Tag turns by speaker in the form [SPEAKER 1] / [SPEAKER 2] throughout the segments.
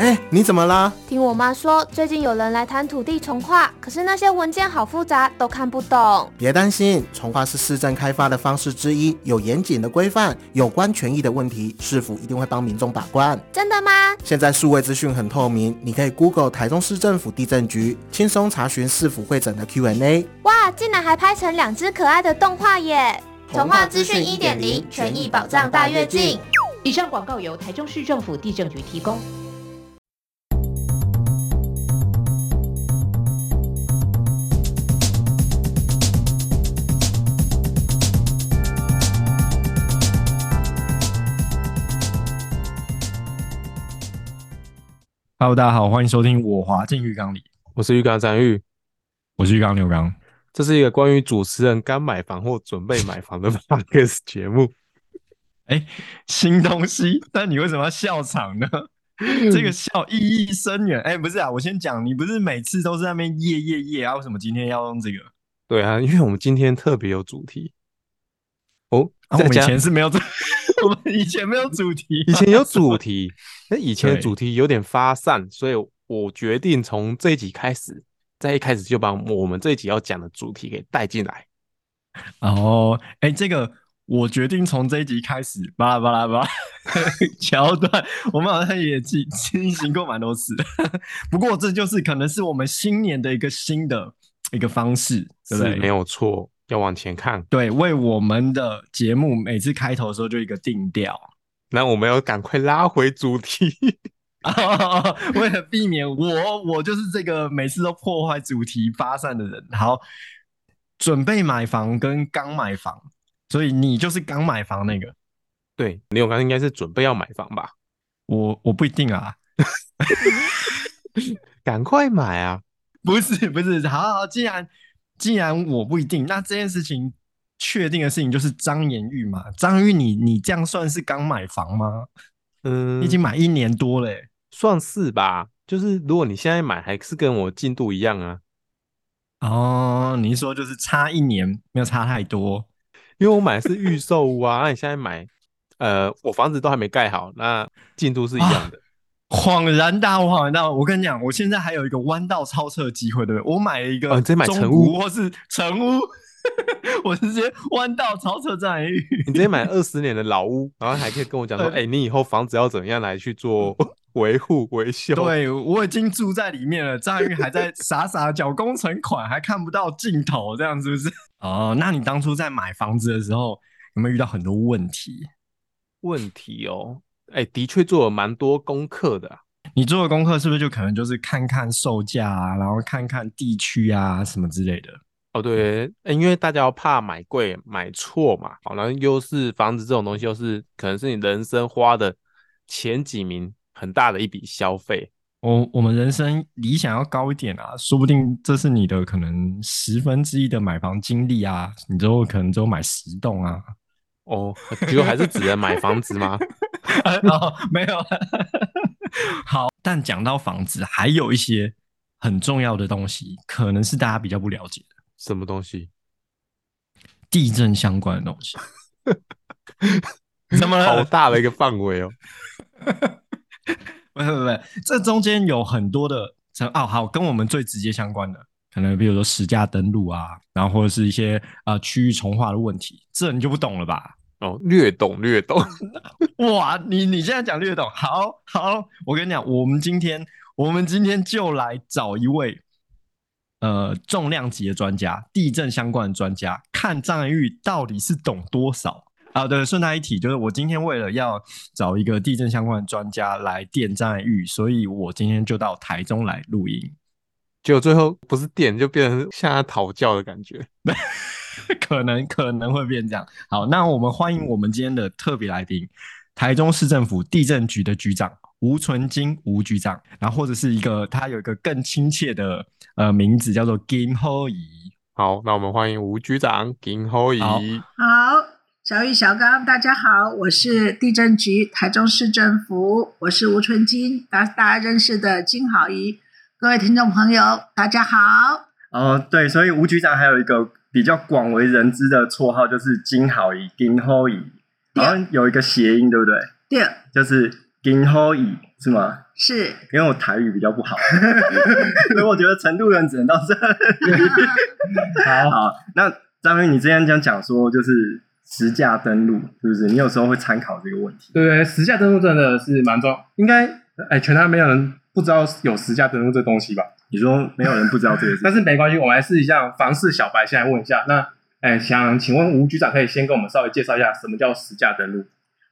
[SPEAKER 1] 哎，你怎么啦？
[SPEAKER 2] 听我妈说，最近有人来谈土地重划，可是那些文件好复杂，都看不懂。
[SPEAKER 1] 别担心，重划是市政开发的方式之一，有严谨的规范，有关权益的问题，市府一定会帮民众把关。
[SPEAKER 2] 真的吗？
[SPEAKER 1] 现在数位资讯很透明，你可以 Google 台中市政府地震局，轻松查询市府会诊的 Q&A。
[SPEAKER 2] 哇，竟然还拍成两只可爱的动画耶！重划资讯一点零，权益保障大跃进。
[SPEAKER 3] 以上广告由台中市政府地震局提供。
[SPEAKER 4] Hello，大家好，欢迎收听我滑进浴缸里。
[SPEAKER 5] 我是浴缸张玉，
[SPEAKER 4] 我是浴缸刘刚。
[SPEAKER 5] 这是一个关于主持人刚买房或准备买房的 podcast 节目。
[SPEAKER 4] 哎，新东西，但你为什么要笑场呢？这个笑意义深远。哎，不是啊，我先讲，你不是每次都是在那边耶耶耶啊？为什么今天要用这个？
[SPEAKER 5] 对啊，因为我们今天特别有主题。哦，
[SPEAKER 4] 啊、我们以前是没有这。我们以前没有主题，
[SPEAKER 5] 以前有主题，那以前的主题有点发散，所以我决定从这一集开始，在一开始就把我们这一集要讲的主题给带进来。
[SPEAKER 4] 哦，哎，这个我决定从这一集开始，巴拉巴拉巴拉 桥段，我们好像也进进行过蛮多次。不过这就是可能是我们新年的一个新的一个方式，对不对？
[SPEAKER 5] 没有错。要往前看，
[SPEAKER 4] 对，为我们的节目每次开头的时候就一个定调，
[SPEAKER 5] 那我们要赶快拉回主题，
[SPEAKER 4] 为了避免我，我就是这个每次都破坏主题发散的人。好，准备买房跟刚买房，所以你就是刚买房那个，
[SPEAKER 5] 对，你我刚应该是准备要买房吧？
[SPEAKER 4] 我我不一定啊，
[SPEAKER 5] 赶快买啊！
[SPEAKER 4] 不是不是，好好好，既然。既然我不一定，那这件事情确定的事情就是张延玉嘛？张玉，你你这样算是刚买房吗？嗯，已经买一年多了，
[SPEAKER 5] 算是吧。就是如果你现在买，还是跟我进度一样啊。
[SPEAKER 4] 哦，你说就是差一年，没有差太多，
[SPEAKER 5] 因为我买的是预售屋啊。那你现在买，呃，我房子都还没盖好，那进度是一样的。啊
[SPEAKER 4] 恍然大悟，恍然大悟！我跟你讲，我现在还有一个弯道超车的机会，对不对？我买了一个，
[SPEAKER 5] 你直接买成屋
[SPEAKER 4] 或是成屋，我直接弯道超车张延玉。
[SPEAKER 5] 你直接买二十年的老屋，然后还可以跟我讲说，哎、欸，你以后房子要怎么样来去做维护维修？
[SPEAKER 4] 对，我已经住在里面了，张延玉还在傻傻缴工程款，还看不到尽头，这样是不是？哦，那你当初在买房子的时候，有没有遇到很多问题？
[SPEAKER 5] 问题哦。哎、欸，的确做了蛮多功课的、啊。
[SPEAKER 4] 你做的功课是不是就可能就是看看售价啊，然后看看地区啊什么之类的？
[SPEAKER 5] 哦，对，欸、因为大家要怕买贵买错嘛，好，然后又是房子这种东西，又是可能是你人生花的前几名很大的一笔消费。
[SPEAKER 4] 我我们人生理想要高一点啊，说不定这是你的可能十分之一的买房经历啊，你之后可能只有买十栋啊。
[SPEAKER 5] 哦，结果还是只能买房子吗？
[SPEAKER 4] 哦，没有。好，但讲到房子，还有一些很重要的东西，可能是大家比较不了解的。
[SPEAKER 5] 什么东西？
[SPEAKER 4] 地震相关的东西。怎么了？
[SPEAKER 5] 好大的一个范围哦。
[SPEAKER 4] 不不不，这中间有很多的，哦，好，跟我们最直接相关的。可能比如说实价登录啊，然后或者是一些啊区域重划的问题，这你就不懂了吧？
[SPEAKER 5] 哦，略懂略懂。
[SPEAKER 4] 哇，你你现在讲略懂，好好，我跟你讲，我们今天我们今天就来找一位呃重量级的专家，地震相关的专家，看张延玉到底是懂多少啊？对，顺带一提，就是我今天为了要找一个地震相关的专家来电张延玉，所以我今天就到台中来录音。
[SPEAKER 5] 结果最后不是电，就变成向他讨教的感觉，
[SPEAKER 4] 可能可能会变这样。好，那我们欢迎我们今天的特别来宾，台中市政府地震局的局长吴纯金吴局长，然后或者是一个他有一个更亲切的呃名字叫做金浩仪。
[SPEAKER 5] 好，那我们欢迎吴局长金浩仪。
[SPEAKER 6] 好，小玉小刚，大家好，我是地震局台中市政府，我是吴纯金，大大家认识的金浩仪。各位听众朋友，大家好。
[SPEAKER 4] 哦，对，所以吴局长还有一个比较广为人知的绰号，就是金好乙，金厚仪，好像有一个谐音，对不对？
[SPEAKER 6] 对，
[SPEAKER 4] 就是金厚仪，是吗？
[SPEAKER 6] 是，
[SPEAKER 4] 因为我台语比较不好，所以我觉得程度人只能到这好。好，那张宇，你之前讲讲说就是实价登录，是不是？你有时候会参考这个问题。
[SPEAKER 7] 对对，实价登录真的是蛮重要，应该哎，全台没有人不知道有实价登录这东西吧？
[SPEAKER 4] 你说没有人不知道这个事，
[SPEAKER 7] 但是没关系，我们来试一下房市小白，先来问一下。那哎，想请问吴局长，可以先跟我们稍微介绍一下什么叫实价登录？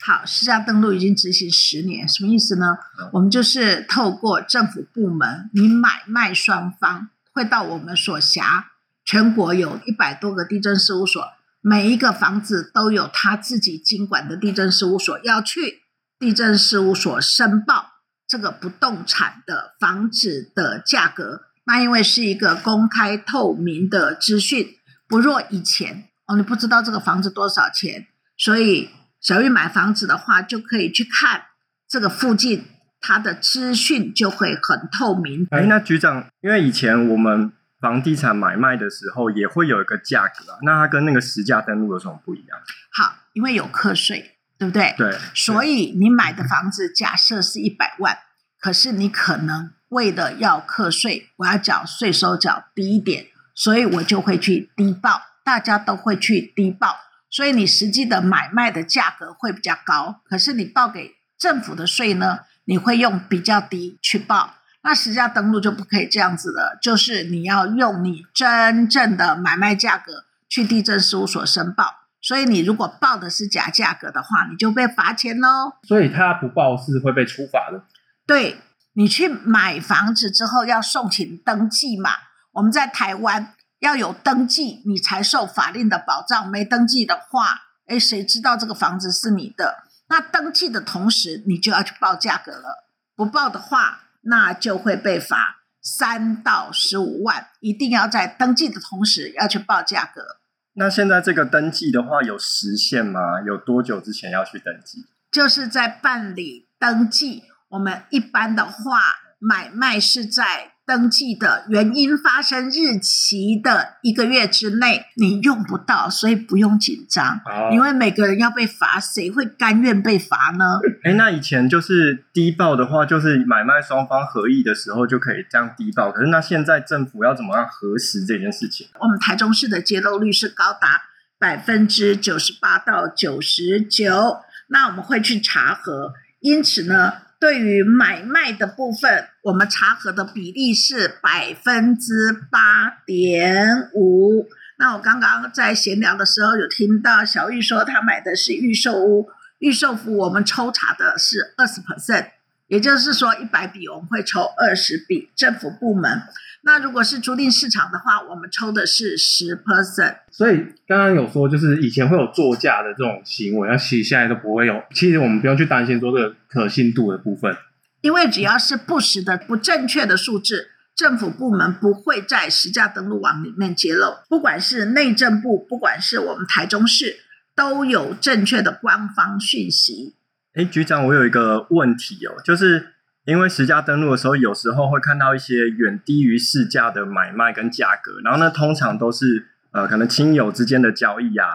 [SPEAKER 6] 好，实价登录已经执行十年，什么意思呢？嗯、我们就是透过政府部门，你买卖双方会到我们所辖，全国有一百多个地震事务所，每一个房子都有他自己经管的地震事务所，要去地震事务所申报这个不动产的房子的价格。那因为是一个公开透明的资讯，不若以前哦，你不知道这个房子多少钱，所以。小玉买房子的话，就可以去看这个附近，它的资讯就会很透明。
[SPEAKER 4] 哎，那局长，因为以前我们房地产买卖的时候也会有一个价格啊，那它跟那个实价登录有什么不一样？
[SPEAKER 6] 好，因为有课税，对不对？
[SPEAKER 4] 对。
[SPEAKER 6] 所以你买的房子假设是一百万，可是你可能为了要课税，我要缴税收缴低一点，所以我就会去低报，大家都会去低报。所以你实际的买卖的价格会比较高，可是你报给政府的税呢，你会用比较低去报。那实价登录就不可以这样子了，就是你要用你真正的买卖价格去地政事务所申报。所以你如果报的是假价格的话，你就被罚钱喽。
[SPEAKER 7] 所以他不报是会被处罚的。
[SPEAKER 6] 对，你去买房子之后要送请登记嘛，我们在台湾。要有登记，你才受法令的保障。没登记的话，哎，谁知道这个房子是你的？那登记的同时，你就要去报价格了。不报的话，那就会被罚三到十五万。一定要在登记的同时要去报价格。
[SPEAKER 4] 那现在这个登记的话，有时限吗？有多久之前要去登记？
[SPEAKER 6] 就是在办理登记。我们一般的话，买卖是在。登记的原因发生日期的一个月之内，你用不到，所以不用紧张。哦、因为每个人要被罚，谁会甘愿被罚呢？
[SPEAKER 4] 诶，那以前就是低报的话，就是买卖双方合意的时候就可以这样低报。可是那现在政府要怎么样核实这件事情？
[SPEAKER 6] 我们台中市的揭露率是高达百分之九十八到九十九，那我们会去查核，因此呢。对于买卖的部分，我们查核的比例是百分之八点五。那我刚刚在闲聊的时候有听到小玉说，她买的是预售屋，预售屋我们抽查的是二十 percent，也就是说一百笔我们会抽二十笔政府部门。那如果是租赁市场的话，我们抽的是十 percent。
[SPEAKER 7] 所以刚刚有说，就是以前会有作价的这种行为，那其实现在都不会有。其实我们不用去担心说这个可信度的部分，
[SPEAKER 6] 因为只要是不实的、不正确的数字，政府部门不会在实价登录网里面揭露。不管是内政部，不管是我们台中市，都有正确的官方讯息。
[SPEAKER 4] 哎，局长，我有一个问题哦，就是。因为实价登录的时候，有时候会看到一些远低于市价的买卖跟价格，然后呢，通常都是呃，可能亲友之间的交易啊。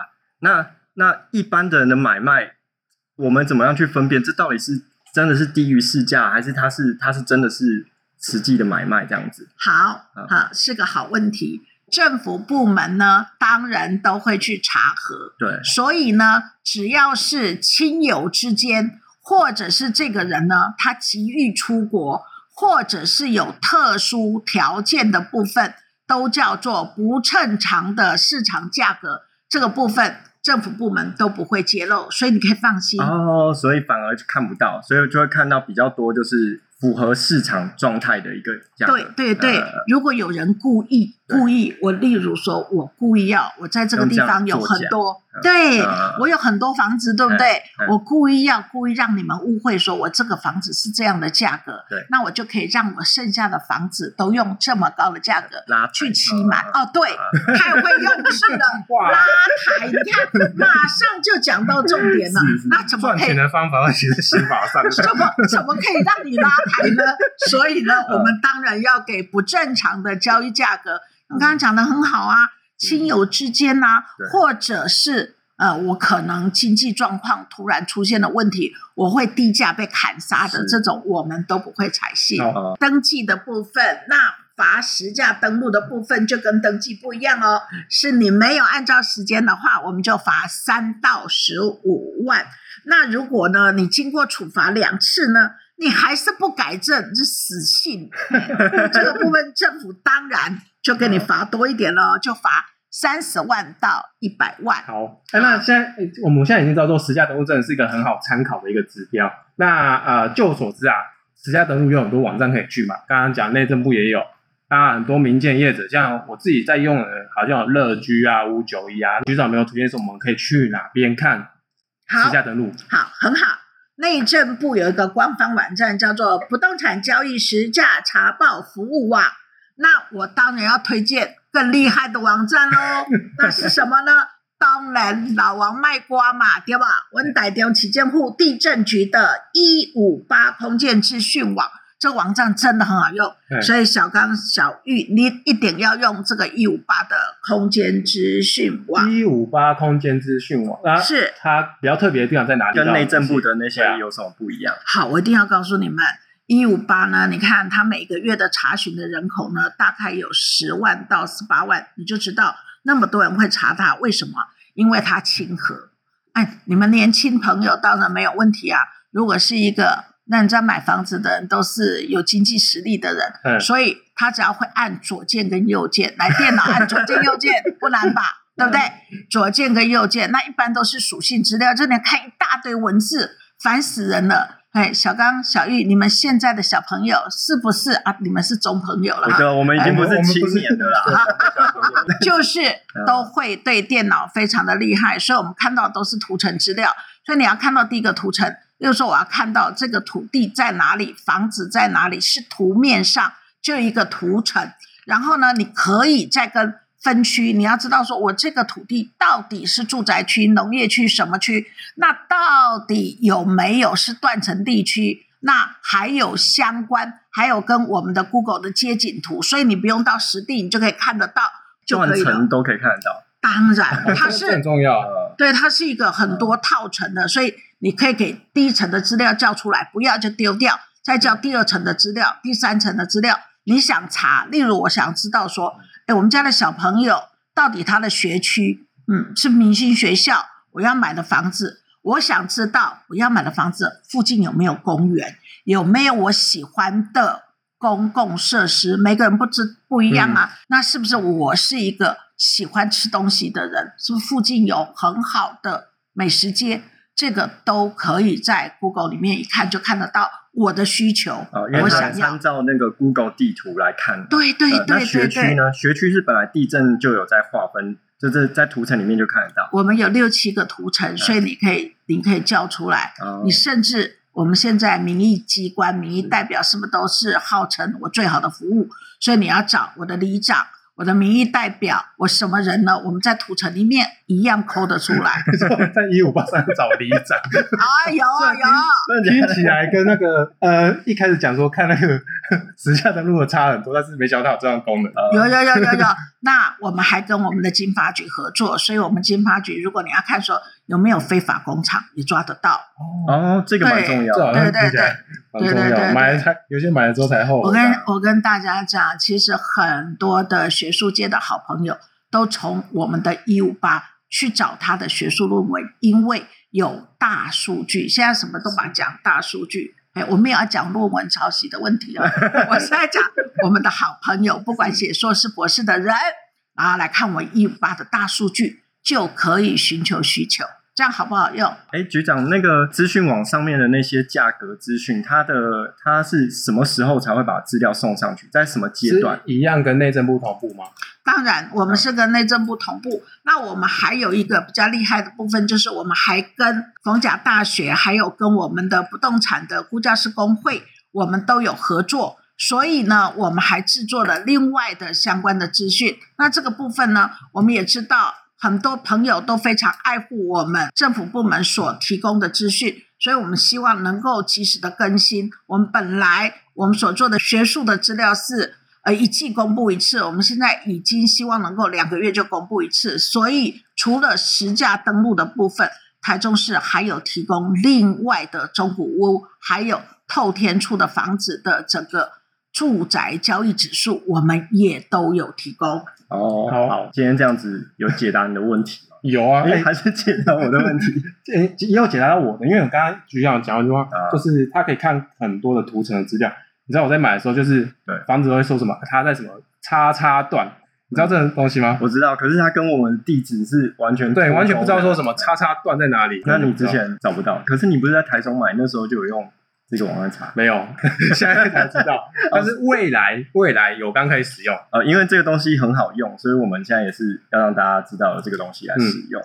[SPEAKER 4] 那那一般的人的买卖，我们怎么样去分辨这到底是真的是低于市价，还是它是它是真的是实际的买卖这样子？
[SPEAKER 6] 好，好，是个好问题。政府部门呢，当然都会去查核。
[SPEAKER 4] 对，
[SPEAKER 6] 所以呢，只要是亲友之间。或者是这个人呢，他急于出国，或者是有特殊条件的部分，都叫做不正常的市场价格。这个部分政府部门都不会揭露，所以你可以放心。
[SPEAKER 4] 哦，所以反而就看不到，所以就会看到比较多，就是。符合市场状态的一个价格。
[SPEAKER 6] 对对对，呃、如果有人故意故意，我例如说，我故意要我在这个地方有很多，对、呃、我有很多房子，对不对？呃、我故意要故意让你们误会，说我这个房子是这样的价格，那我就可以让我剩下的房子都用这么高的价格去期满。哦，对，呃、太会用字了，拉抬，你看，马上就讲到重点了。是是那怎么？
[SPEAKER 7] 赚钱的方法会写在刑法上。
[SPEAKER 6] 怎么怎么可以让你拉抬？呢，所以呢，我们当然要给不正常的交易价格。你刚刚讲的很好啊，亲友之间呐、啊，或者是呃，我可能经济状况突然出现了问题，我会低价被砍杀的这种，我们都不会采信。登记的部分，那罚实价登录的部分就跟登记不一样哦，是你没有按照时间的话，我们就罚三到十五万。那如果呢，你经过处罚两次呢，你还是不改正，是死信。这个部分政府当然就给你罚多一点了，就罚三十万到一百万。
[SPEAKER 7] 好，那现在我们现在已经知道说实价登录真的是一个很好参考的一个指标。那呃，就我所知啊，实价登录有很多网站可以去嘛，刚刚讲内政部也有，那很多民间业者，像我自己在用的，好像有乐居啊、五九一啊，局长没有推荐说我们可以去哪边看？实价登录
[SPEAKER 6] 好，很好。内政部有一个官方网站，叫做不动产交易实价查报服务网。那我当然要推荐更厉害的网站喽。那是什么呢？当然老王卖瓜嘛，对吧？温台中旗舰户地震局的一五八空间资讯网。这个网站真的很好用，所以小刚、小玉，你一定要用这个一五八的空间资讯网。
[SPEAKER 7] 一五八空间资讯网，啊，是它比较特别的地方在哪里？
[SPEAKER 4] 跟内政部的那些有什么不一样？
[SPEAKER 6] 好，我一定要告诉你们，一五八呢，你看它每个月的查询的人口呢，大概有十万到十八万，你就知道那么多人会查它，为什么？因为它亲和。哎，你们年轻朋友当然没有问题啊，如果是一个。那你在买房子的人都是有经济实力的人，嗯、所以他只要会按左键跟右键，来电脑按左键右键 不难吧？对不对？左键跟右键，那一般都是属性资料，这里看一大堆文字，烦死人了。哎，小刚、小玉，你们现在的小朋友是不是啊？你们是中朋友了？
[SPEAKER 4] 对，我们已经不是青年的 了。
[SPEAKER 6] 就是都会对电脑非常的厉害，所以我们看到都是图层资料，所以你要看到第一个图层。就是说，我要看到这个土地在哪里，房子在哪里，是图面上就一个图层。然后呢，你可以再跟分区，你要知道说，我这个土地到底是住宅区、农业区什么区？那到底有没有是断层地区？那还有相关，还有跟我们的 Google 的街景图，所以你不用到实地，你就可以看得到，就可以了。
[SPEAKER 4] 断层都可以看得到。
[SPEAKER 6] 当然，它是
[SPEAKER 7] 很重要。
[SPEAKER 6] 对，它是一个很多套层的，所以。你可以给第一层的资料叫出来，不要就丢掉，再叫第二层的资料、第三层的资料。你想查，例如我想知道说，哎，我们家的小朋友到底他的学区，嗯，是明星学校，我要买的房子，我想知道我要买的房子附近有没有公园，有没有我喜欢的公共设施？每个人不知不一样啊，嗯、那是不是我是一个喜欢吃东西的人？是不是附近有很好的美食街？这个都可以在 Google 里面一看就看得到我的需求，哦、我想要
[SPEAKER 4] 参照那个 Google 地图来看。
[SPEAKER 6] 对对对对对。那
[SPEAKER 4] 学区呢？学区是本来地震就有在划分，就是在图层里面就看得到。
[SPEAKER 6] 我们有六七个图层，所以你可以你可以叫出来。哦、你甚至我们现在民意机关、民意代表是不是都是号称我最好的服务？所以你要找我的里长。我的民意代表，我什么人呢？我们在土城里面一样抠得出来。
[SPEAKER 7] 在一五八三找里长
[SPEAKER 6] 啊，有啊有。
[SPEAKER 7] 听起来跟那个呃一开始讲说看那个实价登录的差很多，但是没想到有这样功能。
[SPEAKER 6] 有有有有有。那我们还跟我们的经发局合作，所以我们经发局，如果你要看说有没有非法工厂，也抓得到。
[SPEAKER 4] 哦，这个蛮重要。
[SPEAKER 6] 对对对对。对对对，
[SPEAKER 7] 买了才有些买了之后才后悔。
[SPEAKER 6] 我跟我跟大家讲，其实很多的学术界的好朋友都从我们的一五八去找他的学术论文，因为有大数据。现在什么都把讲大数据，哎，我们也要讲论文抄袭的问题了。我是在讲我们的好朋友，不管写硕士博士的人，然后来看我一五八的大数据，就可以寻求需求。这样好不好用？
[SPEAKER 4] 哎，局长，那个资讯网上面的那些价格资讯，它的它是什么时候才会把资料送上去？在什么阶段？
[SPEAKER 7] 一样跟内政部同步吗？
[SPEAKER 6] 当然，我们是跟内政部同步。那我们还有一个比较厉害的部分，就是我们还跟逢甲大学，还有跟我们的不动产的估价师工会，我们都有合作。所以呢，我们还制作了另外的相关的资讯。那这个部分呢，我们也知道。很多朋友都非常爱护我们政府部门所提供的资讯，所以我们希望能够及时的更新。我们本来我们所做的学术的资料是呃一季公布一次，我们现在已经希望能够两个月就公布一次。所以除了实价登录的部分，台中市还有提供另外的中古屋，还有透天厝的房子的整个住宅交易指数，我们也都有提供。
[SPEAKER 4] 哦，好，今天这样子有解答你的问题吗？
[SPEAKER 7] 有啊，
[SPEAKER 4] 哎，还是解答我的问题？
[SPEAKER 7] 哎，也有解答到我的，因为我刚刚局长讲一句话，
[SPEAKER 4] 啊、
[SPEAKER 7] 就是他可以看很多的图层的资料。你知道我在买的时候，就是对房子都会说什么，它在什么叉叉段，你知道这个东西吗？
[SPEAKER 4] 我知道，可是它跟我们地址是完全
[SPEAKER 7] 对，完全不知道说什么叉叉段在哪里。
[SPEAKER 4] 那你之前找不到，可是你不是在台中买，那时候就有用。这个网站查
[SPEAKER 7] 没有，现在才知道。但是未来未来有刚可以使用，
[SPEAKER 4] 呃，因为这个东西很好用，所以我们现在也是要让大家知道这个东西来使用。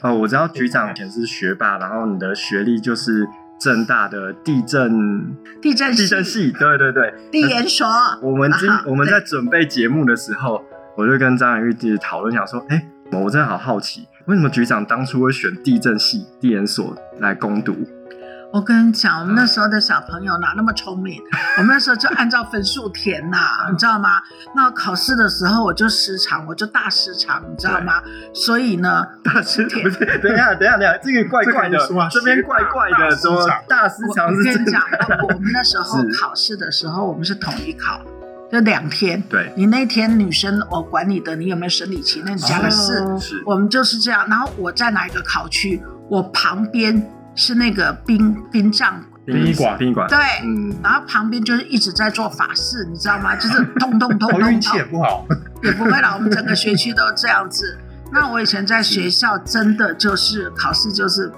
[SPEAKER 4] 哦、我知道局长以前是学霸，然后你的学历就是政大的地震
[SPEAKER 6] 地震
[SPEAKER 4] 地震系，对对对，
[SPEAKER 6] 地研所。
[SPEAKER 4] 我们今我们在准备节目的时候，我就跟张雅玉弟讨论，想说，哎，我真的好好奇。为什么局长当初会选地震系地研所来攻读？
[SPEAKER 6] 我跟你讲，我们那时候的小朋友哪那么聪明？我们那时候就按照分数填呐，你知道吗？那考试的时候我就失常，我就大失常，你知道吗？所以呢，
[SPEAKER 4] 大失常不是？等一下，等一下，等一下，这个怪怪的，这边怪怪的，什么大失常？
[SPEAKER 6] 我跟你讲，我们那时候 考试的时候，我们是统一考。就两天，
[SPEAKER 4] 对，
[SPEAKER 6] 你那天女生我管你的，你有没有生理期？那你加个四，是，我们就是这样。然后我在哪一个考区？我旁边是那个殡殡葬。
[SPEAKER 7] 殡仪馆，殡仪馆，
[SPEAKER 6] 对，嗯，然后旁边就是一直在做法事，你知道吗？就是咚咚咚咚咚。
[SPEAKER 7] 运气也不好，
[SPEAKER 6] 也不会啦，我们整个学区都这样子。那我以前在学校真的就是考试就是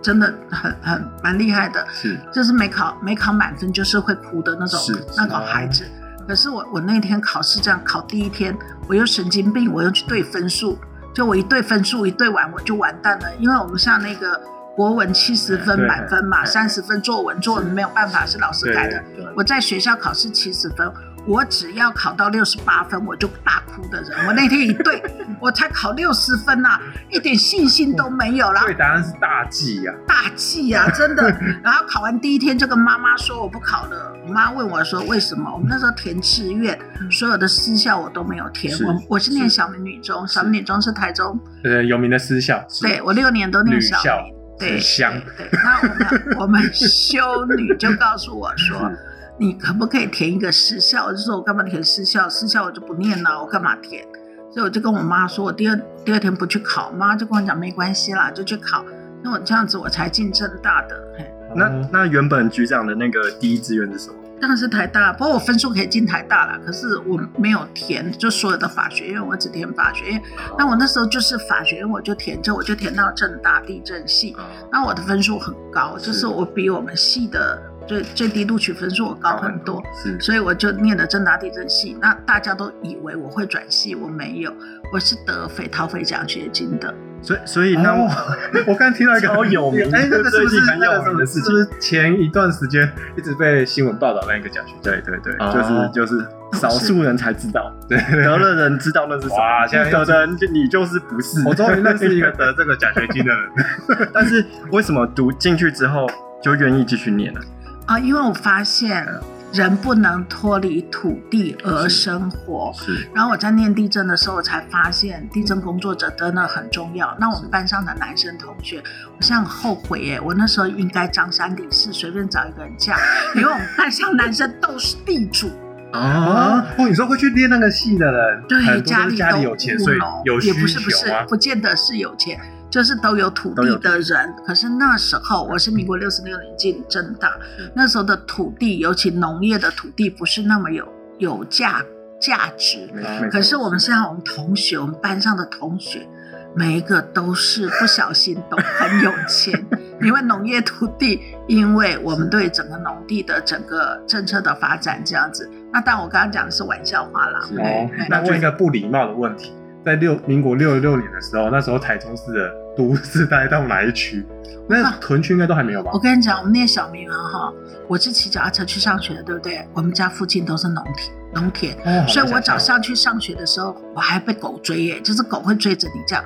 [SPEAKER 6] 真的很很蛮厉害的，
[SPEAKER 4] 是，
[SPEAKER 6] 就是没考没考满分就是会哭的那种那种孩子。可是我我那天考试这样考第一天，我又神经病，我又去对分数，就我一对分数一对完我就完蛋了，因为我们像那个国文七十分满分嘛，三十分作文作文没有办法是老师改的，我在学校考试七十分。我只要考到六十八分，我就大哭的人。我那天一对，我才考六十分呐、啊，一点信心都没有啦。
[SPEAKER 7] 对，答案是大忌呀、啊，
[SPEAKER 6] 大忌呀、啊，真的。然后考完第一天就跟妈妈说我不考了。我妈问我说为什么？我们那时候填志愿，所有的私校我都没有填。我我是念小明女中，小明女中是台中
[SPEAKER 7] 呃有名的私校。
[SPEAKER 6] 对，我六年都念小明。
[SPEAKER 7] 香。
[SPEAKER 6] 对，那我们我们修女就告诉我说。你可不可以填一个私校？我就说我干嘛填私校？私校我就不念了，我干嘛填？所以我就跟我妈说，我第二第二天不去考。妈就跟我讲没关系啦，就去考。那我这样子我才进政大的。嘿，
[SPEAKER 4] 那那原本局长的那个第一志愿是什么？
[SPEAKER 6] 当然是台大，不过我分数可以进台大了，可是我没有填，就所有的法学院我只填法学院。那我那时候就是法学院，我就填，就我就填到政大地震系。那我的分数很高，就是我比我们系的。最最低录取分数我高很多，
[SPEAKER 4] 是，
[SPEAKER 6] 所以我就念了政大地震系。那大家都以为我会转系，我没有，我是得匪陶匪奖学金的。
[SPEAKER 4] 所以所以那我、哦、
[SPEAKER 7] 我刚听到一个
[SPEAKER 4] 超有名，哎，那个是不是很有名的事情？
[SPEAKER 7] 是不是前一段时间一直被新闻报道那一个奖学金？
[SPEAKER 4] 对对对，哦、就是就是少数人才知道，
[SPEAKER 7] 对，
[SPEAKER 4] 得了人知道那是什么。哇，现在得的人就你就是不是？
[SPEAKER 7] 我终于认识一个 得这个奖学金的人。
[SPEAKER 4] 但是为什么读进去之后就愿意继续念呢？
[SPEAKER 6] 啊，因为我发现人不能脱离土地而生活。
[SPEAKER 4] 是。是。
[SPEAKER 6] 然后我在念地震的时候，我才发现地震工作者真的很重要。那我们班上的男生同学，我现在很后悔耶，我那时候应该张三李四随便找一个人嫁，因为我们班上男生都是地主。
[SPEAKER 7] 啊。哦，你说会去念那个戏的人，
[SPEAKER 6] 对，
[SPEAKER 7] 家里
[SPEAKER 6] 家里
[SPEAKER 7] 有钱，所以有需求吗？
[SPEAKER 6] 也不是不是，不见得是有钱。就是都有土地的人，可是那时候我是民国六十六年进政大，那时候的土地，尤其农业的土地，不是那么有有价价值。可是我们现在我们同学，我们班上的同学，每一个都是不小心都很有钱，因为农业土地，因为我们对整个农地的整个政策的发展这样子。那但我刚刚讲的是玩笑话啦。
[SPEAKER 7] 哦，那问一个不礼貌的问题，在六民国六十六年的时候，那时候台中市的。都市带到哪一区？那屯区应该都还没有吧？
[SPEAKER 6] 我跟你讲，我们念小民啊，哈，我是骑脚踏车去上学的，对不对？我们家附近都是农田，农田，哦、所以我早上去上学的时候，我还被狗追耶，就是狗会追着你这样，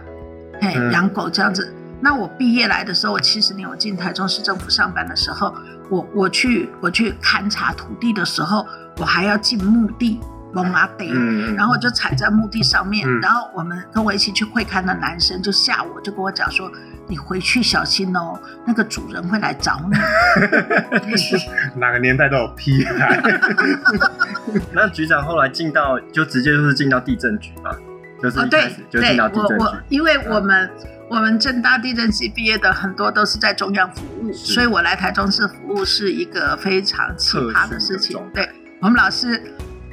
[SPEAKER 6] 嘿，养狗这样子。那我毕业来的时候，我七十年我进台中市政府上班的时候，我我去我去勘察土地的时候，我还要进墓地蒙阿德，
[SPEAKER 4] 嗯
[SPEAKER 6] 然后我就踩在墓地上面，
[SPEAKER 7] 嗯
[SPEAKER 6] 然后我们跟我一起去会勘的男生就吓我，就跟我讲说，你回去小心哦，那个主人会来找你。
[SPEAKER 7] 哪个年代都有屁孩。
[SPEAKER 4] 那局长后来进到就直接就是进到地震局嘛，就是
[SPEAKER 6] 哦，对
[SPEAKER 4] 一开始就
[SPEAKER 6] 对，
[SPEAKER 4] 进到地震局
[SPEAKER 6] 我我。因为我们我们正大地震系毕业的很多都是在中央服
[SPEAKER 4] 务，
[SPEAKER 6] 所以我来台中市服务是一个非常奇葩的事情。对我们老师，诶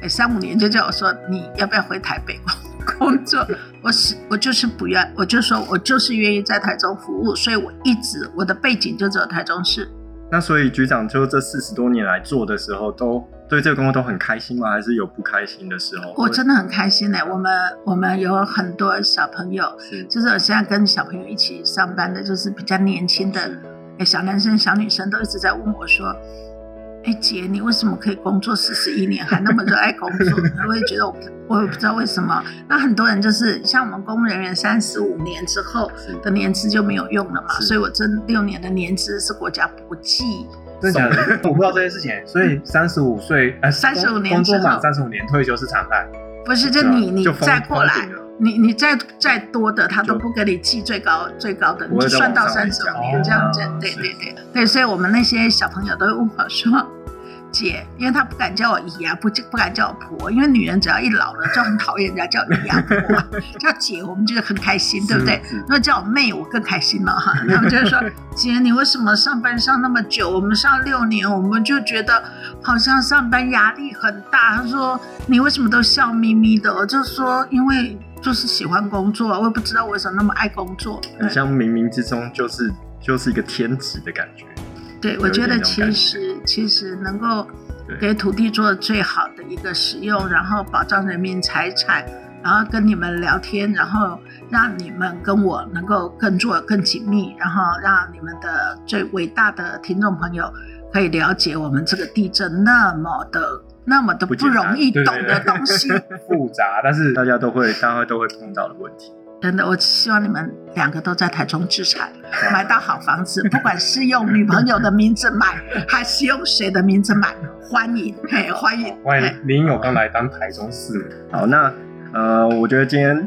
[SPEAKER 6] 三五年就叫我说你要不要回台北 工作？我是我就是不愿，我就说我就是愿意在台中服务，所以我一直我的背景就只有台中市。
[SPEAKER 4] 那所以局长就这四十多年来做的时候，都对这个工作都很开心吗？还是有不开心的时候？
[SPEAKER 6] 我真的很开心呢、我们我们有很多小朋友，
[SPEAKER 4] 是
[SPEAKER 6] 就是我现在跟小朋友一起上班的，就是比较年轻的，哎，小男生、小女生都一直在问我说：“哎，姐，你为什么可以工作四十一年，还那么热爱工作？” 我也觉得我我也不知道为什么。那很多人就是像我们公务人员，三十五年之后的年资就没有用了嘛，所以我这六年的年资是国家不计。
[SPEAKER 7] 真的假的？我不知道这件事情，所以三十五岁，呃
[SPEAKER 6] ，35
[SPEAKER 7] 工
[SPEAKER 6] 年
[SPEAKER 7] 工作
[SPEAKER 6] 之后
[SPEAKER 7] 满三十五年退休是常态。
[SPEAKER 6] 不是，就你你再过来你你再再多的，他都不给你记最高最高的，你就算到三十五年这样子
[SPEAKER 4] 哦。
[SPEAKER 6] 对对对对，所以我们那些小朋友都会问我说。姐，因为他不敢叫我姨啊，不不敢叫我婆，因为女人只要一老了就很讨厌人家叫姨啊婆啊，叫姐我们觉得很开心，对不对？
[SPEAKER 4] 是
[SPEAKER 6] 如果叫我妹，我更开心了哈。他们就是说，姐，你为什么上班上那么久？我们上六年，我们就觉得好像上班压力很大。他说，你为什么都笑眯眯的？我就说，因为就是喜欢工作，我也不知道为什么那么爱工作。
[SPEAKER 4] 很像冥冥之中就是就是一个天职的感觉。
[SPEAKER 6] 对，我觉得其实其实能
[SPEAKER 4] 够
[SPEAKER 6] 给土地做最好的一个使用，然后保障人民财产，然后跟你们聊天，然后让你们跟我能够更做更紧密，然后让你们的最伟大的听众朋友可以了解我们这个地震那么的那么的不容易懂
[SPEAKER 7] 对对对
[SPEAKER 6] 的东西。
[SPEAKER 7] 复杂，但是
[SPEAKER 4] 大家都会，大家都会碰到的问题。
[SPEAKER 6] 真的，我希望你们两个都在台中置产，买到好房子，不管是用女朋友的名字买，还是用谁的名字买，欢迎，嘿，欢迎，欢
[SPEAKER 7] 迎林友刚来当台中市民。
[SPEAKER 4] 好，那呃，我觉得今天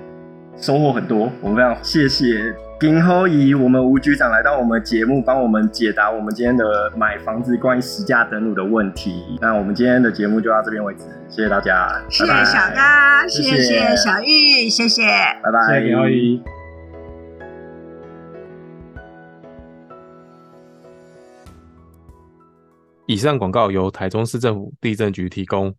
[SPEAKER 4] 收获很多，我们非常谢谢丁后以，我们吴局长来到我们节目，帮我们解答我们今天的买房子关于实价登录的问题。那我们今天的节目就到这边为止，谢谢大家，谢
[SPEAKER 6] 谢小
[SPEAKER 4] 刚，谢
[SPEAKER 6] 谢小玉，谢谢。
[SPEAKER 4] 拜拜，
[SPEAKER 7] 谢谢林后怡。
[SPEAKER 5] 以上广告由台中市政府地震局提供。